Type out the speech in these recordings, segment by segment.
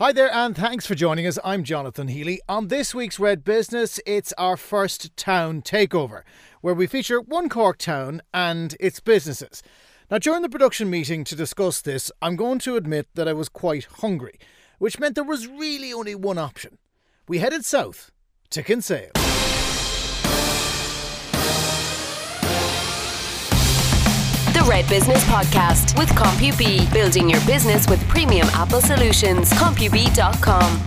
Hi there, and thanks for joining us. I'm Jonathan Healy. On this week's Red Business, it's our first town takeover, where we feature one Cork town and its businesses. Now, during the production meeting to discuss this, I'm going to admit that I was quite hungry, which meant there was really only one option. We headed south to Kinsale. The Red Business Podcast with CompuB, building your business with premium Apple solutions. CompuB.com.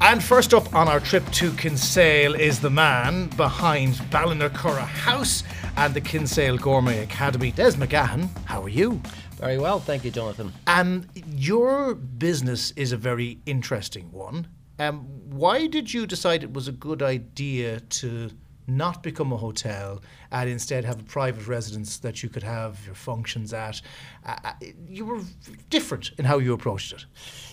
And first up on our trip to Kinsale is the man behind Ballinacurra House and the Kinsale Gourmet Academy, Des McGahan. How are you? Very well, thank you, Jonathan. And your business is a very interesting one. Um, why did you decide it was a good idea to not become a hotel and instead have a private residence that you could have your functions at. Uh, uh, you were different in how you approached it.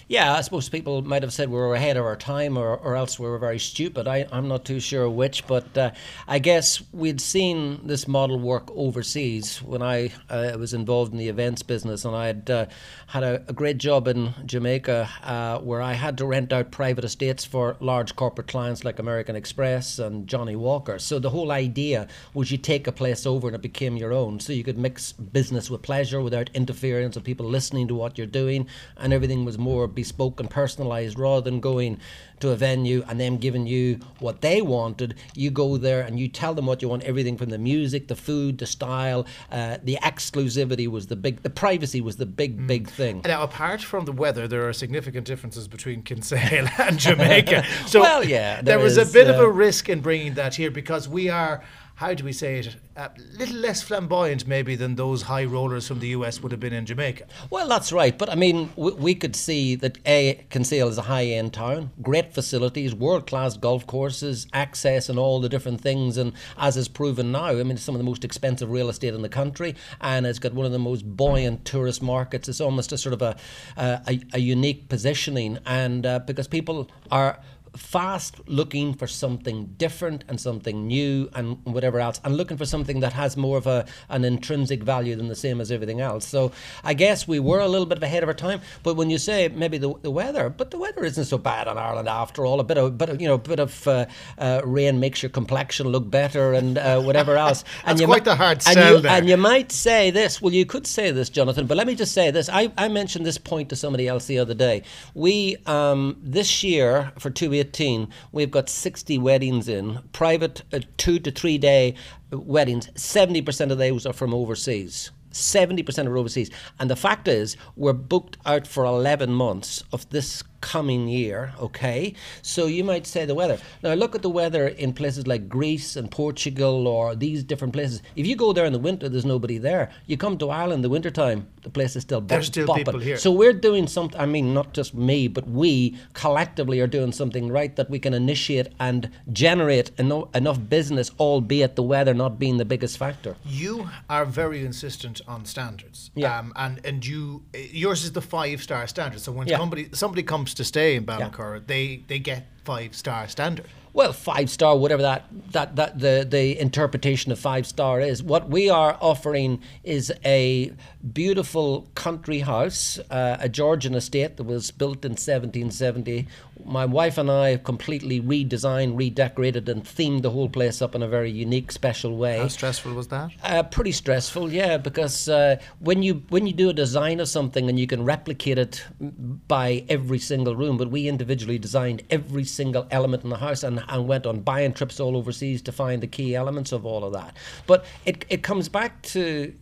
Yeah, I suppose people might have said we were ahead of our time or, or else we were very stupid. I, I'm not too sure which, but uh, I guess we'd seen this model work overseas when I uh, was involved in the events business and I had uh, had a, a, great job in Jamaica uh, where I had to rent out private estates for large corporate clients like American Express and Johnnie Walker. So the whole idea was you take a place over and it became your own. So you could mix business with pleasure without interference of people listening to what you're doing and everything was more bespoke and personalized rather than going to a venue and them giving you what they wanted. You go there and you tell them what you want. Everything from the music, the food, the style, uh, the exclusivity was the big. The privacy was the big, mm. big thing. Now, apart from the weather, there are significant differences between Kinsale and Jamaica. So well, yeah, there, there was is, a bit uh, of a risk in bringing that here because we are how do we say it, a little less flamboyant maybe than those high rollers from the US would have been in Jamaica. Well, that's right. But I mean, we, we could see that A, Kinsale is a high end town, great facilities, world class golf courses, access, and all the different things. And as is proven now, I mean, it's some of the most expensive real estate in the country, and it's got one of the most buoyant tourist markets. It's almost a sort of a, a, a unique positioning. And uh, because people are fast looking for something different and something new and whatever else and looking for something that has more of a an intrinsic value than the same as everything else. So i guess we were a little bit ahead of our time but when you say maybe the, the weather but the weather isn't so bad in ireland after all. A bit of but you know a bit of uh, uh, rain makes your complexion look better and uh, whatever else. And That's you quite the hard and sell you, there. and you might say this well you could say this jonathan but let me just say this. I, I mentioned this point to somebody else the other day. We um, this year for two 2018, we've got 60 weddings in, private uh, two to three day weddings. 70% of those are from overseas. 70% are overseas. And the fact is, we're booked out for 11 months of this coming year, okay? So you might say the weather. Now look at the weather in places like Greece and Portugal or these different places. If you go there in the winter, there's nobody there. You come to Ireland in the wintertime, the place is still There's still bopping. people here. So we're doing something, I mean, not just me, but we collectively are doing something right that we can initiate and generate eno- enough business, albeit the weather not being the biggest factor. You are very insistent on standards. Yeah. Um, and, and you, yours is the five star standard. So when yeah. somebody, somebody comes to stay in Ballinacurra, yeah. they they get five star standard. Well, five star, whatever that that that the the interpretation of five star is. What we are offering is a beautiful country house, uh, a Georgian estate that was built in 1770. My wife and I have completely redesigned, redecorated, and themed the whole place up in a very unique, special way. How stressful was that? Uh, pretty stressful, yeah, because uh, when you when you do a design of something and you can replicate it by every single room, but we individually designed every single element in the house and, and went on buying trips all overseas to find the key elements of all of that. But it it comes back to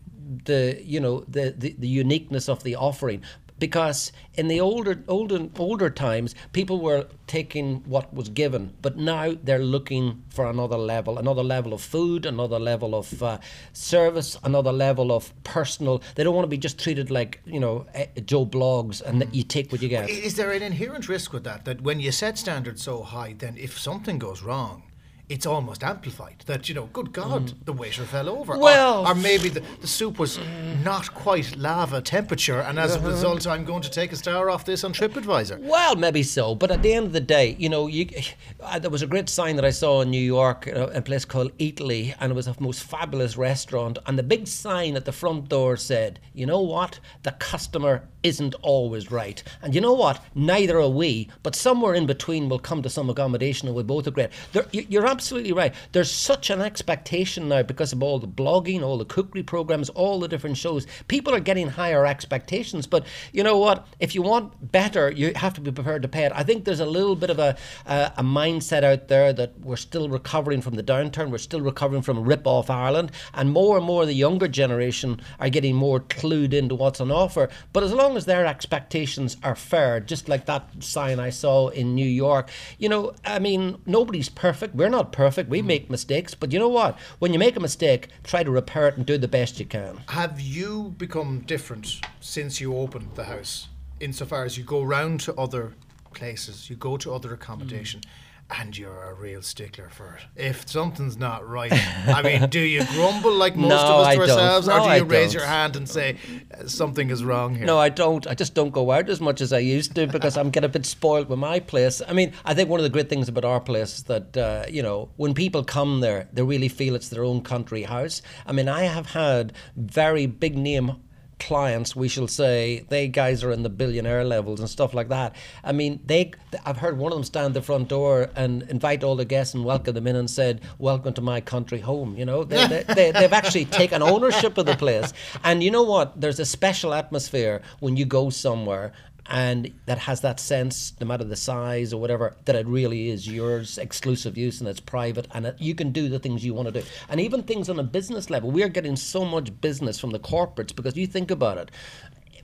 the you know the, the, the uniqueness of the offering because in the older older older times people were taking what was given but now they're looking for another level another level of food another level of uh, service another level of personal. They don't want to be just treated like you know eh, joe blogs and that you take what you get. Is there an inherent risk with that that when you set standards so high then if something goes wrong it's almost amplified. That you know, good God, the waiter fell over. Or- Well- or, maybe the, the soup was not quite lava temperature, and as a result, I'm going to take a star off this on TripAdvisor. Well, maybe so, but at the end of the day, you know, you, uh, there was a great sign that I saw in New York, uh, a place called Eataly, and it was a most fabulous restaurant. And the big sign at the front door said, "You know what? The customer isn't always right, and you know what? Neither are we. But somewhere in between, we'll come to some accommodation, and we both agree." There, you- you're absolutely right. There's such an expectation now because of all the blogging, all the cookery programs, all the different shows. People are getting higher expectations, but you know what? If you want better, you have to be prepared to pay it. I think there's a little bit of a a, a mindset out there that we're still recovering from the downturn. We're still recovering from rip off Ireland, and more and more of the younger generation are getting more clued into what's on offer. But as long as their expectations are fair, just like that sign I saw in New York, you know, I mean, nobody's perfect. We're not perfect. We mm-hmm. make mistakes, but you know what? When you make a mistake, try to repair it and do the best you can. Have you become different since you opened the house? Insofar as you go round to other places, you go to other accommodation, mm. And you're a real stickler for it. If something's not right, I mean, do you grumble like most No, of us I to don't. ourselves, or No, do I you raise don't. your hand and say "Uh, something is wrong here? No, I don't. I just don't go out as much as I used to because I'm getting a bit spoiled with my place. I mean, I think one of the great things about our place is that, uh, you know, when people come there, they really feel it's their own country house. I mean, I have had very big name clients we shall say they guys are in the billionaire levels and stuff like that. I mean they i've heard one of them stand the front door and invite all the guests and welcome them in and said welcome to my country home you know? They, they, they, they've actually taken ownership of the place. And you know what? There's a special atmosphere when you go somewhere and that has that sense, no matter the size or whatever, that it really is yours, exclusive use, and it's private, and it, you can do the things you want to do. And even things on a business level, we are getting so much business from the corporates because you think about it,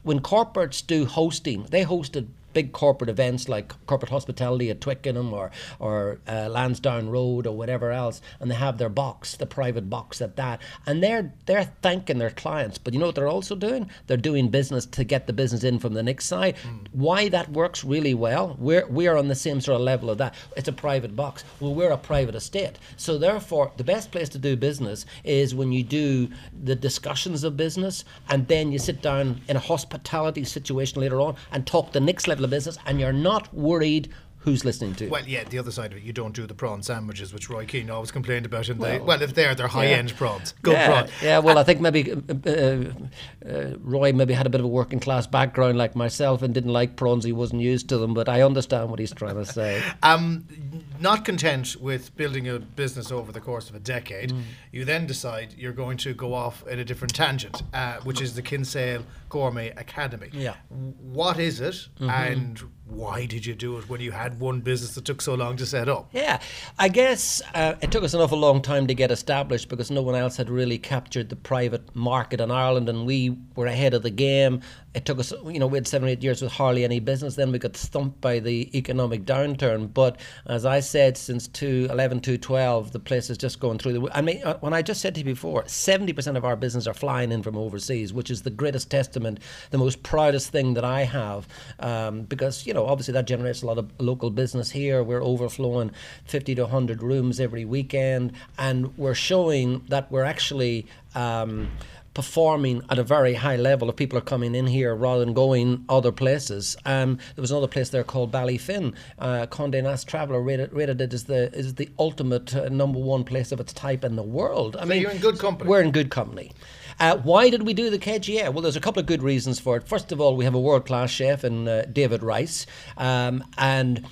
when corporates do hosting, they hosted big corporate events like corporate hospitality at Twickenham or or uh, Lansdowne Road or whatever else, and they have their box, the private box at that, and they're they're thanking their clients. But you know what they're also doing? They're doing business to get the business in from the next side. Why that works really well? We're we are on the same sort of level of that. It's a private box. Well, we're a private estate, so therefore the best place to do business is when you do the discussions of business, and then you sit down in a hospitality situation later on and talk the next level of business, and you're not worried who's listening to. Well, yeah, the other side of it, you don't do the prawn sandwiches, which Roy Keane always complained about. In the well, if they're they're high end prawns, good yeah, prawn. Yeah, well, I think maybe uh, uh, uh, Roy maybe had a bit of a working class background like myself and didn't like prawns. He wasn't used to them, but I understand what he's trying to say. Um, not content with building a business over the course of a decade, Mm. you then decide you're going to go off in a different tangent, uh, which is the Kinsale Gourmet Academy. Yeah. Mm-hmm. What is it, and why did you do it when you had one business that took so long to set up? Yeah, I guess uh, it took us an awful long time to get established because no one else had really captured the private market in Ireland, and we were ahead of the game. It took us, you know, we had seven eight years with hardly any business. Then we got stumped by the economic downturn. But as I said, since 2011, 2012, the place is just going through the. I mean, uh, when I just said to you before, 70% of our business are flying in from overseas, which is the greatest testament, the most proudest thing that I have, um, because you know, obviously that generates a lot of local business here. We're overflowing 50 to 100 rooms every weekend, and we're showing that we're actually. Um, performing at a very high level if people are coming in here rather than going other places. Um, there was another place there called Ballyfin. Uh, Condé Nast Traveller rated, rated it as the is the ultimate uh, number one place of its type in the world. I mean, you're in good company. We're in good company. Uh, why did we do the KGA? Well, there's a couple of good reasons for it. First of all, we have a world class chef in uh, David Rice, um, and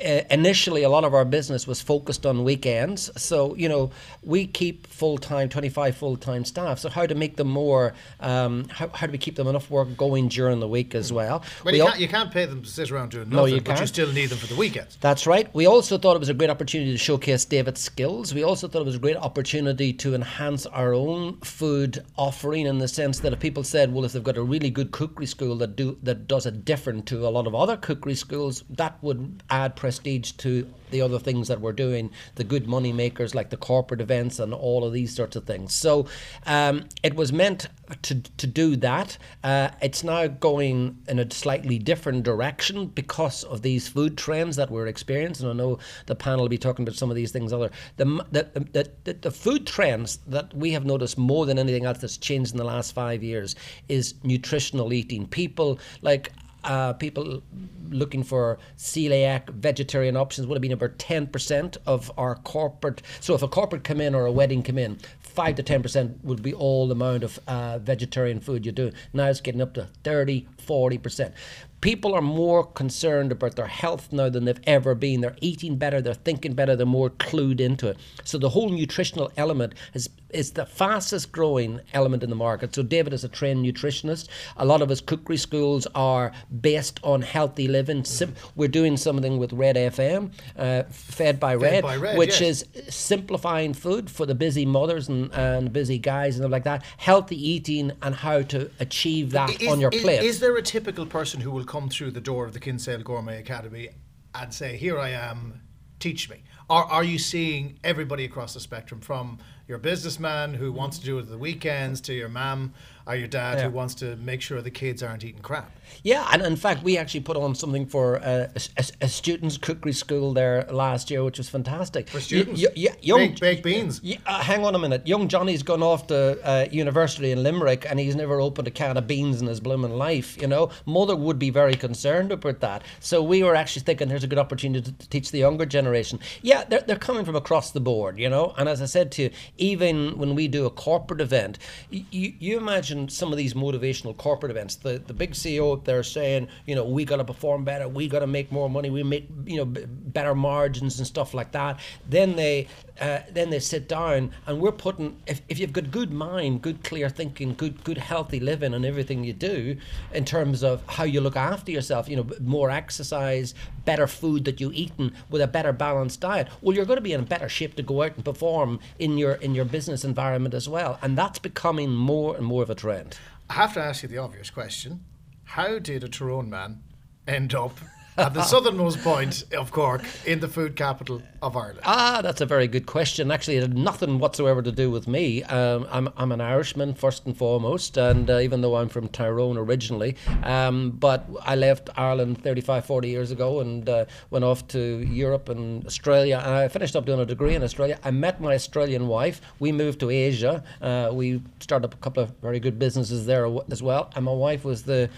initially a lot of our business was focused on weekends so you know we keep full-time 25 full-time staff so how to make them more um, how, how do we keep them enough work going during the week as well Well, We you al- can't, you can't pay them to sit around doing No, nothing, you but you can't. still need them for the weekends. That's right. We also thought it was a great opportunity to showcase David's skills. We also thought it was a great opportunity to enhance our own food offering in the sense that if people said, well, if they've got a really good cookery school that do that does it different to a lot of other cookery schools, that would add prestige to the other things that we're doing, the good money makers like the corporate events and all of these sorts of things. So um, it was meant to, to do that. Uh, it's now going in a slightly different direction because of these food trends that we're experiencing. I know the panel will be talking about some of these things. Other the the, the, the, the food trends that we have noticed more than anything else that's changed in the last five years is nutritional eating. People like uh, people looking for celiac vegetarian options would have been about 10% of our corporate so if a corporate come in or a wedding come in 5 to 10% would be all the amount of uh, vegetarian food you do now it's getting up to 30 40% people are more concerned about their health now than they've ever been. They're eating better, they're thinking better, they're more clued into it. So the whole nutritional element is is the fastest growing element in the market. So David is a trained nutritionist. A lot of his cookery schools are based on healthy living. Sim- we're doing something with Red FM, uh, Fed by Red, by Red, which yes. is simplifying food for the busy mothers and, and busy guys and stuff like that. Healthy eating and how to achieve that Is- on your is- plate. Is there a typical person who will come through the door of the Kinsale Gourmet Academy and say, "Here I am, teach me"? Or are you seeing everybody across the spectrum, from your businessman who wants to do it at the weekends to your mum or your dad Yeah. who wants to make sure the kids aren't eating crap? Yeah, and in fact, we actually put on something for uh, a, a, a students' cookery school there last year, which was fantastic. For students, Y- y- y- young, baked, baked beans. Yeah, uh, hang on a minute. Young Johnny's gone off to uh, university in Limerick and he's never opened a can of beans in his blooming life, you know. Mother would be very concerned about that. So we were actually thinking there's a good opportunity to, to teach the younger generation. Yeah, they're, they're coming from across the board, you know. And as I said to you, even when we do a corporate event, you, you imagine some of these motivational corporate events, the, the big CEO up there saying, you know, we got to perform better, we got to make more money, we make, you know, b- better margins and stuff like that. Then they uh, then they sit down and we're putting if, if you've got good mind good clear thinking good good healthy living and everything you do in terms of how you look after yourself you know more exercise better food that you eating with a better balanced diet well you're going to be in better shape to go out and perform in your in your business environment as well. And that's becoming more and more of a trend. I have to ask you the obvious question: How did a Tyrone man end up at the southernmost point of Cork in the food capital of Ireland? Ah, that's a very good question. Actually, it had nothing whatsoever to do with me. Um, I'm, I'm an Irishman first and foremost, and uh, even though I'm from Tyrone originally, um, but I left Ireland 35, 40 years ago and uh, went off to Europe and Australia. And I finished up doing a degree in Australia. I met my Australian wife. We moved to Asia. Uh, we started up a couple of very good businesses there as well. And my wife was the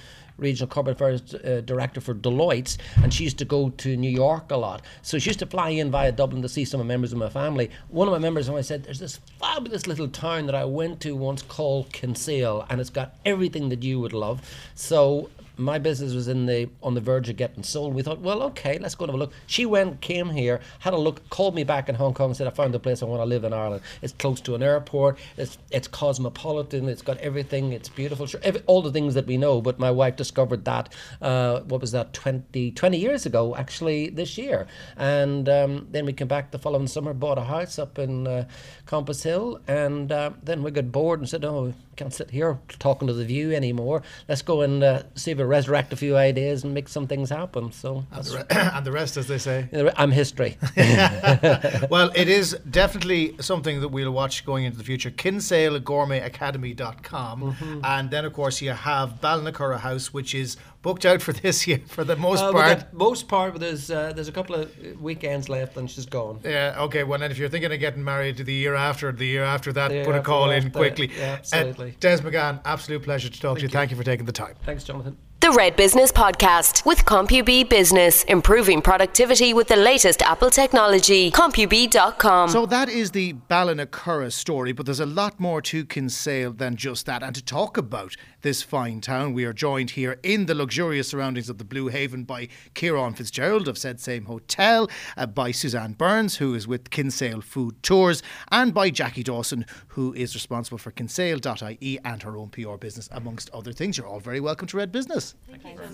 regional corporate affairs uh, director for Deloitte, and she used to go to New York a lot. So she used to fly in via Dublin to see some of members of my family. One of my members, and I said, "There's this fabulous little town that I went to once called Kinsale, and it's got everything that you would love." So my business was in the on the verge of getting sold. We thought, well, okay, let's go and have a look. She went, came here, had a look, called me back in Hong Kong, said, I found a place I want to live in Ireland. It's close to an airport. It's it's cosmopolitan. It's got everything. It's beautiful. Sure, every, all the things that we know. But my wife discovered that. Uh, what was that? 20, 20 years ago, actually, this year. And um, then we came back the following summer, bought a house up in uh, Compass Hill, and uh, then we got bored and said, oh, can't sit here talking to the view anymore. Let's go and uh, see if resurrect a few ideas and make some things happen. So And the, re- and the rest, as they say. I'm history. well, it is definitely something that we'll watch going into the future. KinsaleGourmetAcademy.com. Mm-hmm. And then, of course, you have Ballinacurra House, which is booked out for this year for the most Uh, part. most part, but there's uh, there's a couple of weekends left, and she's gone. Yeah, okay. Well, and if you're thinking of getting married the year after, the year after that, year put a call in uh, quickly. yeah, absolutely. Uh, Des McGahan, absolute pleasure to talk to you. Thank you. Thank you for taking the time. Thanks, Jonathan. The Red Business Podcast with CompuB Business, improving productivity with the latest Apple technology. CompuB.com. So that is the Ballinacurra story, but there's a lot more to Kinsale than just that. And to talk about this fine town, we are joined here in the luxurious surroundings of the Blue Haven by Ciaran Fitzgerald of said same hotel, uh, by Suzanne Burns, who is with Kinsale Food Tours, and by Jackie Dawson, who is responsible for Kinsale.ie and her own PR business, amongst other things. You're all very welcome to Red Business.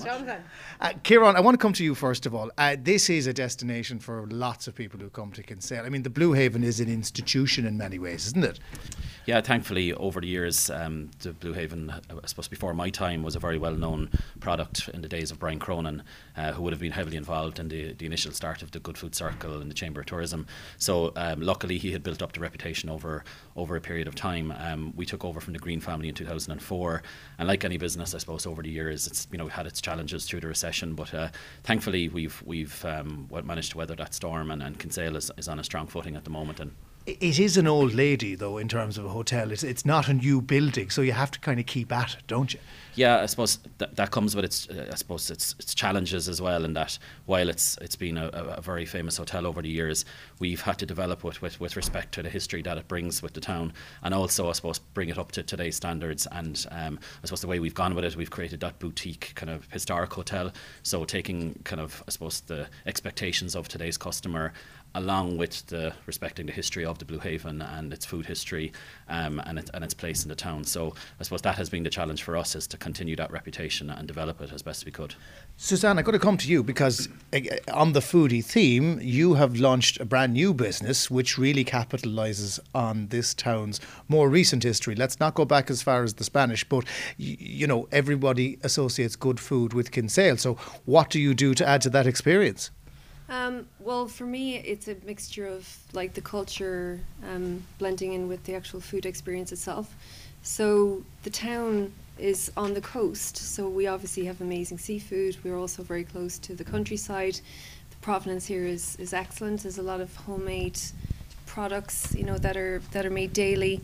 Jonathan. Uh, Ciaran, I want to come to you first of all. Uh, this is a destination for lots of people who come to Kinsale. I mean, the Blue Haven is an institution in many ways, isn't it? Yeah, thankfully, over the years, um, the Blue Haven, I suppose, before my time, was a very well known product in the days of Brian Cronin, uh, who would have been heavily involved in the, the initial start of the Good Food Circle and the Chamber of Tourism. So um, luckily, he had built up the reputation over over a period of time. Um, we took over from the Green family in 2004, and like any business, I suppose over the years, it's you know had its challenges through the recession, but uh, thankfully we've we've um, managed to weather that storm, and, and Kinsale is, is on a strong footing at the moment, and it is an old lady, though, in terms of a hotel. It's, it's not a new building, so you have to kind of keep at it, don't you? Yeah, I suppose that, that comes with its, uh, I suppose its, its challenges as well. In that, while it's it's been a, a, very famous hotel over the years, we've had to develop it with, with respect to the history that it brings with the town, and also I suppose bring it up to today's standards. And um, I suppose the way we've gone with it, we've created that boutique kind of historic hotel. So taking kind of I suppose the expectations of today's customer along with the respecting the history of the Blue Haven and its food history um, and, it, and its place in the town. So I suppose that has been the challenge for us is to continue that reputation and develop it as best we could. Suzanne, I've got to come to you because on the foodie theme, you have launched a brand new business which really capitalises on this town's more recent history. Let's not go back as far as the Spanish, but you know everybody associates good food with Kinsale. So what do you do to add to that experience? Um, well, for me, it's a mixture of like the culture um, blending in with the actual food experience itself. So the town is on the coast, so we obviously have amazing seafood. We're also very close to the countryside. The provenance here is is excellent. There's a lot of homemade products, you know, that are that are made daily,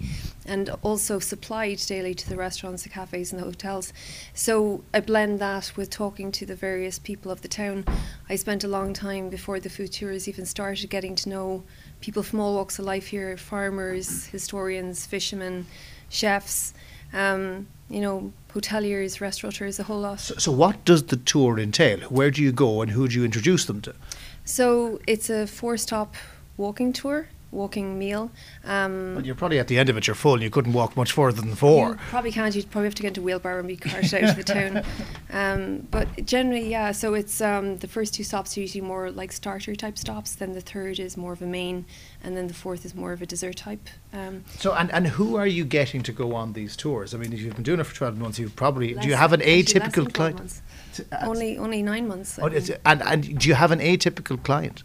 and also supplied daily to the restaurants, the cafes, and the hotels. So I blend that with talking to the various people of the town. I spent a long time before the food tours even started getting to know people from all walks of life here: farmers, historians, fishermen, chefs. Um, you know, hoteliers, restaurateurs, a whole lot. So, so, what does the tour entail? Where do you go and who do you introduce them to? So, it's a four stop walking tour walking meal. Um, well, you're probably at the end of it. You're full. and You couldn't walk much further than four. You probably can't. You'd probably have to get into a wheelbarrow and be carted out of the town. Um, but generally, yeah. So it's um, the first two stops are usually more like starter type stops. Then the third is more of a main, and then the fourth is more of a dessert type. Um, so and and who are you getting to go on these tours? I mean, if you've been doing it for twelve months, you probably do you have an atypical client? Uh, only only nine months. Oh, and and do you have an atypical client?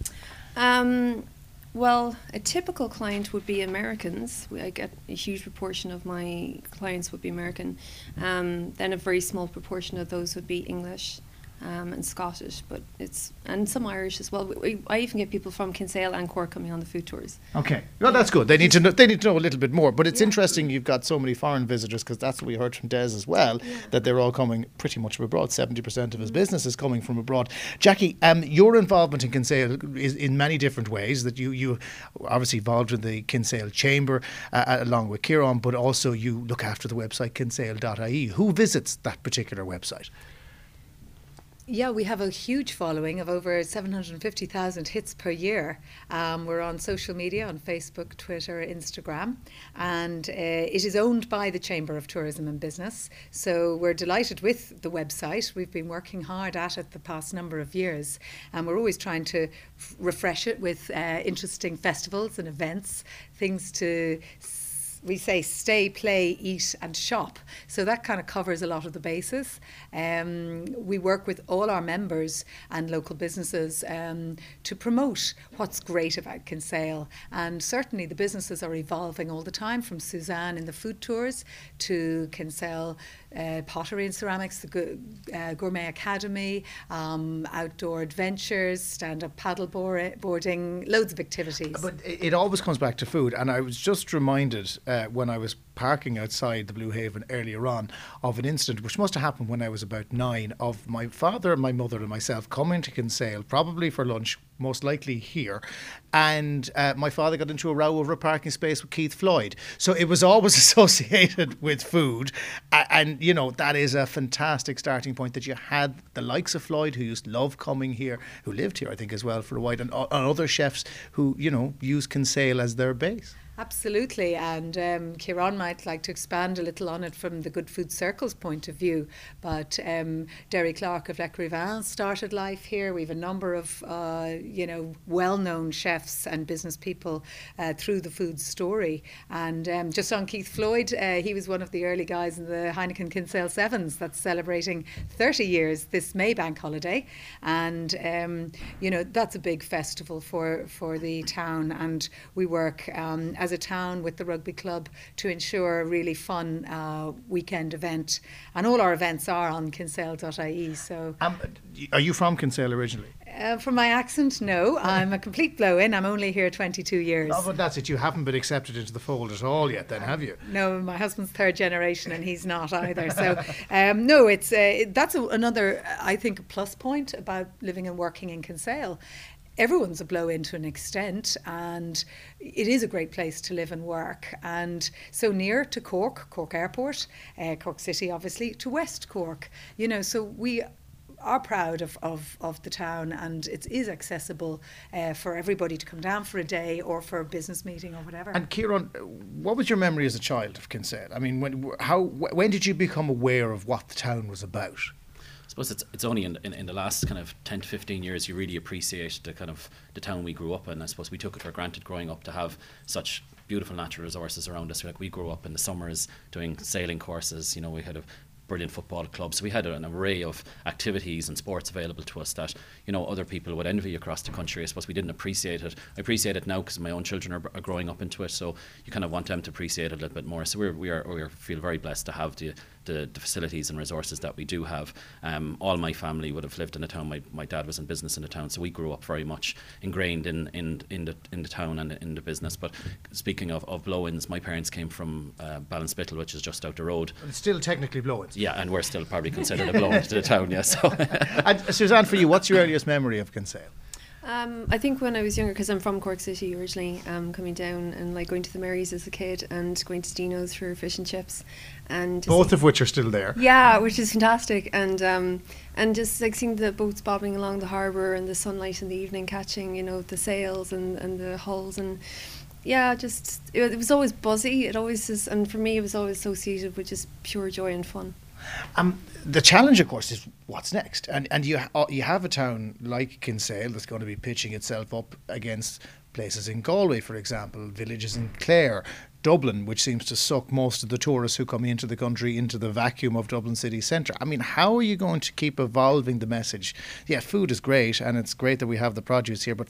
Um, well, a typical client would be Americans. I get a huge proportion of my clients would be American. Um, then a very small proportion of those would be English um, and Scottish, but it's and some Irish as well. We, I even get people from Kinsale and Cork coming on the food tours. Okay, well that's good. They need to know, they need to know a little bit more. But it's yeah. interesting you've got so many foreign visitors because that's what we heard from Des as well yeah. that they're all coming pretty much from abroad. Seventy percent of his mm. business is coming from abroad. Jackie, um, your involvement in Kinsale is in many different ways. That you you obviously involved in the Kinsale Chamber uh, uh along with Ciaran, but also you look after the website kinsale.ie. Who visits that particular website? Yeah, we have a huge following of over 750,000 hits per year. Um, we're on social media on Facebook, Twitter, Instagram, and uh, it is owned by the Chamber of Tourism and Business. So we're delighted with the website. We've been working hard at it the past number of years, and we're always trying to f- refresh it with uh, interesting festivals and events, things to we say stay, play, eat, and shop. So that kind of covers a lot of the bases. Um, we work with all our members and local businesses um, to promote what's great about Kinsale. And certainly the businesses are evolving all the time from Suzanne in the food tours to Kinsale uh, pottery and ceramics, the uh, Gourmet Academy, um, outdoor adventures, stand up paddle boarding, loads of activities. But it always comes back to food. And I was just reminded uh, when I was parking outside the Blue Haven earlier on of an incident which must have happened when I was about nine of my father, my mother, and myself coming to Kinsale, probably for lunch, most likely here. And uh, my father got into a row over a parking space with Keith Floyd. So it was always associated with food. And, you know, that is a fantastic starting point that you had the likes of Floyd, who used to love coming here, who lived here, I think, as well for a while, and, and other chefs who, you know, use Kinsale as their base. Absolutely, and um, Ciaran might like to expand a little on it from the Good Food Circle's point of view. But um, Derry Clarke of Le started life here. We have a number of uh, you know well-known chefs and business people uh, through the food story. And um, just on Keith Floyd, uh, he was one of the early guys in the Heineken Kinsale Sevens that's celebrating 30 years this May bank holiday, and um, you know that's a big festival for for the town. And we work um, as as a town with the rugby club to ensure a really fun uh, weekend event. And all our events are on kinsale.ie. So, um, are you from Kinsale originally? Uh, from my accent, no. I'm a complete blow in. I'm only here 22 years. Oh, but that's it. You haven't been accepted into the fold at all yet, then, have you? No, my husband's third generation and he's not either. So, um, no, it's uh, that's a, another, I think, a plus point about living and working in Kinsale everyone's a blow in to an extent, and it is a great place to live and work. And so near to Cork, Cork Airport, uh, Cork City, obviously, to West Cork. You know, so we are proud of, of, of the town and it is accessible uh, for everybody to come down for a day or for a business meeting or whatever. And Ciaran, what was your memory as a child of Kinsale? I mean, when, how, when did you become aware of what the town was about? Suppose it's it's only in, in, in, the last kind of 10 to 15 years you really appreciate the kind of the town we grew up in. I suppose we took it for granted growing up to have such beautiful natural resources around us. Like we grew up in the summers doing sailing courses. You know, we had a brilliant football club. So we had an array of activities and sports available to us that you know other people would envy across the country. I suppose we didn't appreciate it. I appreciate it now because my own children are, are, growing up into it. So you kind of want them to appreciate it a little bit more. So we're, we are we are feel very blessed to have the the, the facilities and resources that we do have. Um, all my family would have lived in the town. My, my dad was in business in the town, so we grew up very much ingrained in, in, in, the, in the town and in the business. But speaking of, of blow-ins, my parents came from uh, Ballinspittle, which is just out the road. It's still technically blow-ins. Yeah, and we're still probably considered a blow-in to the town, yeah. So. and Suzanne, for you, what's your earliest memory of Kinsale? Um, I think when I was younger, because I'm from Cork City originally, um, coming down and like going to the Marys as a kid and going to Dino's for fish and chips, and both of which are still there. Yeah, which is fantastic, and um, and just like seeing the boats bobbing along the harbour and the sunlight in the evening, catching you know the sails and and the hulls and yeah, just it, it was always buzzy. It always is, and for me, it was always associated with just pure joy and fun. Um, the challenge, of course, is what's next, and and you uh, you have a town like Kinsale that's going to be pitching itself up against places in Galway, for example, villages in Clare, Dublin, which seems to suck most of the tourists who come into the country into the vacuum of Dublin city centre. I mean, how are you going to keep evolving the message? Yeah, food is great, and it's great that we have the produce here, but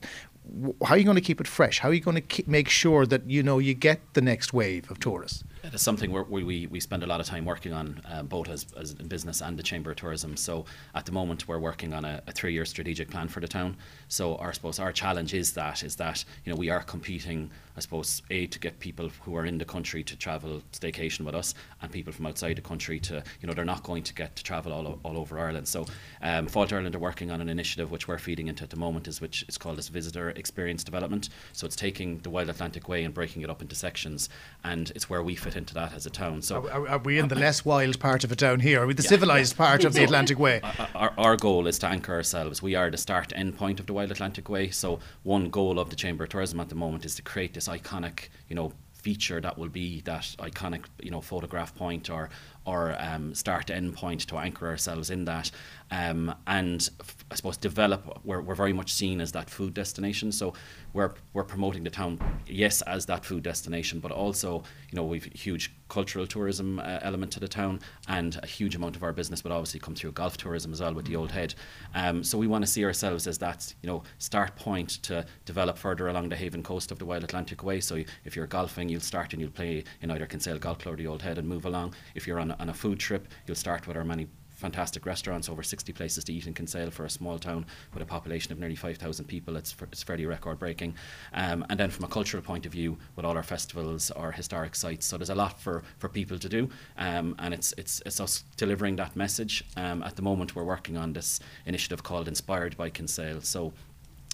how are you going to keep it fresh? How are you going to make sure that you know you get the next wave of tourists? It is something we, we, we spend a lot of time working on, uh, both as, as in business and the Chamber of Tourism. So at the moment, we're working on a, a three-year strategic plan for the town. So our, I suppose our challenge is that is that you know we are competing I suppose, A, to get people who are in the country to travel staycation with us and people from outside the country to, you know, they're not going to get to travel all, all over Ireland. So um, Fáilte Ireland are working on an initiative which we're feeding into at the moment, is which is called this Visitor Experience Development. So it's taking the Wild Atlantic Way and breaking it up into sections and it's where we fit into that as a town. So Are, are we in the less wild part of it down here? Are we the yeah, civilised yeah. part of the Atlantic Way? Our, our goal is to anchor ourselves. We are the start end point of the Wild Atlantic Way. So one goal of the Chamber of Tourism at the moment is to create this iconic, you know, feature that will be that iconic, you know, photograph point or or um, start to end point to anchor ourselves in that, um, and f- I suppose develop. We're, we're very much seen as that food destination, so we're we're promoting the town, yes, as that food destination, but also you know we've huge cultural tourism uh, element to the town, and a huge amount of our business would obviously come through golf tourism as well with the Old Head. Um, so we want to see ourselves as that you know start point to develop further along the Haven coast of the Wild Atlantic Way. So if you're golfing, you'll start and you'll play in either Kinsale Golf Club or the Old Head and move along. If you're on on a food trip, you'll start with our many fantastic restaurants, over 60 places to eat in Kinsale for a small town with a population of nearly 5,000 people. It's, it's fairly record breaking. Um, and then from a cultural point of view, with all our festivals, our historic sites, so there's a lot for, for people to do. Um, and it's, it's, it's us delivering that message. Um, at the moment, we're working on this initiative called Inspired by Kinsale. So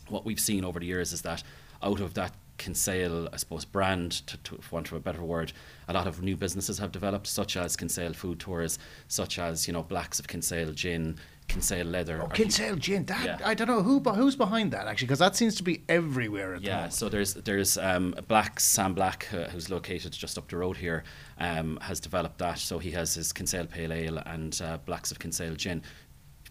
what we've seen over the years is that out of that Kinsale, I suppose, brand, to, to, for want of a better word, a lot of new businesses have developed, such as Kinsale Food Tours, such as, you know, Blacks of Kinsale Gin, Kinsale leather. Oh, Kinsale gin. That Yeah. I don't know who who's behind that actually, because that seems to be everywhere at the Yeah, moment. so there's there's um, Black Sam Black, uh, who's located just up the road here, um, has developed that. So he has his Kinsale Pale Ale and uh, Blacks of Kinsale Gin,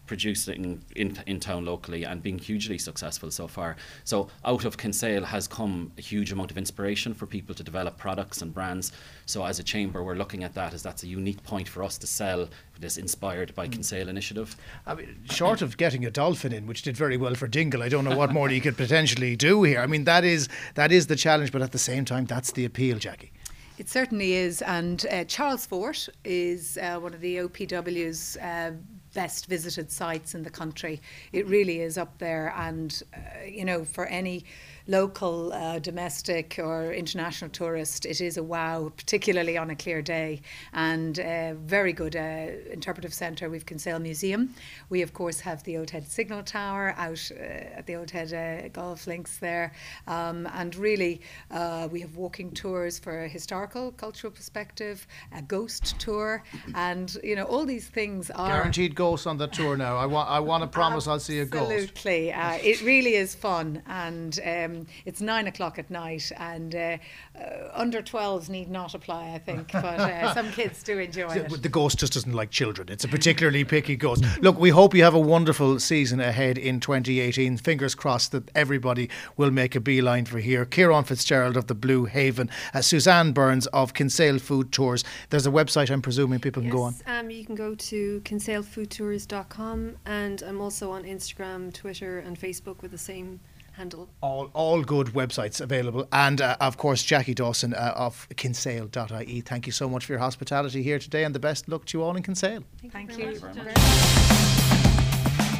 producing in in town locally and being hugely successful so far. So out of Kinsale has come a huge amount of inspiration for people to develop products and brands. So as a chamber, we're looking at that as that's a unique point for us to sell this inspired by Kinsale initiative. I mean, short of getting a dolphin in, which did very well for Dingle, I don't know what more you could potentially do here. I mean, that is that is the challenge, but at the same time, that's the appeal, Jackie. It certainly is. And uh, Charles Fort is uh, one of the OPW's uh, best visited sites in the country. It really is up there. And, uh, you know, for any local, uh, domestic, or international tourist, it is a wow, particularly on a clear day. And uh, very good uh, interpretive centre. We've Kinsale Museum. We, of course, have the Old Head Signal Tower out uh, at the Old Head uh, Golf Links there. Um, and really, uh, we have walking tours for a historical, cultural perspective, a ghost tour, and you know all these things are Guaranteed ghosts on the tour now. I want I want to promise I'll see a ghost. Absolutely, uh, it really is fun, and um, it's nine o'clock at night, and uh, uh, under 12s need not apply, I think, but uh, some kids do enjoy it. The ghost just doesn't like children. It's a particularly picky ghost. Look, we hope you have a wonderful season ahead in 2018. Fingers crossed that everybody will make a beeline for here. Ciaran Fitzgerald of the Blue Haven, uh, Suzanne Burns of Kinsale Food Tours. There's a website I'm presuming people can go on. Yes, um, you can go to kinsalefoodtours.com and I'm also on Instagram, Twitter, and Facebook with the same handle. All, all good websites available. And uh, of course, Jackie Dawson uh, of kinsale.ie. Thank you so much for your hospitality here today and the best luck to you all in Kinsale. Thank you.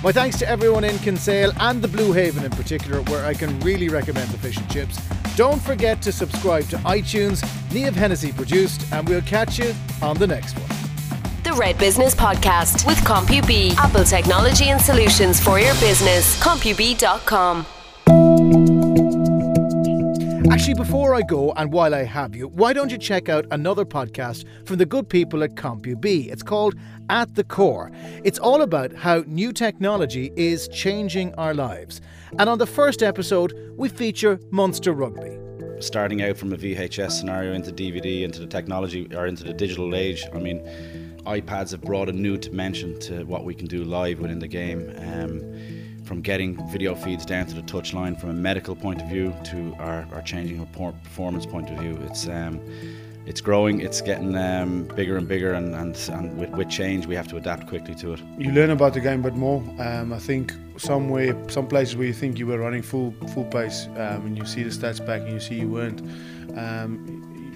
My thanks to everyone in Kinsale and the Blue Haven in particular, where I can really recommend the fish and chips. Don't forget to subscribe to iTunes. Neve Hennessy produced, and we'll catch you on the next one. The Red Business Podcast with CompuB, Apple technology and solutions for your business. CompuB.com. Actually, before I go, and while I have you, why don't you check out another podcast from the good people at CompuB? It's called At the Core. It's all about how new technology is changing our lives. And on the first episode, we feature Munster Rugby. starting out from a VHS scenario into DVD, into the technology, or into the digital age. I mean, iPads have brought a new dimension to what we can do live within the game. Um, from getting video feeds down to the touchline, from a medical point of view to our, our changing performance point of view, it's um, it's growing, it's getting um, bigger and bigger, and, and, and with, with change, we have to adapt quickly to it. you learn about the game a bit more. Um, I think somewhere, some places where you think you were running full full pace, um, and you see the stats back and you see you weren't.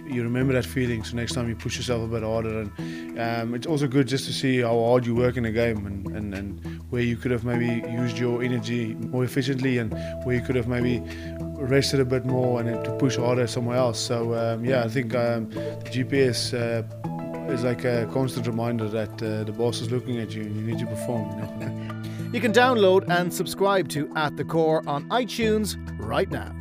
You remember that feeling, so next time you push yourself a bit harder. And um, it's also good just to see how hard you work in a game and, and, and where you could have maybe used your energy more efficiently and where you could have maybe rested a bit more and to push harder somewhere else. So um, yeah, I think um, the GPS. Uh, is like a constant reminder that uh, the boss is looking at you and you need to perform. You know? You can download and subscribe to At the Core on iTunes right now.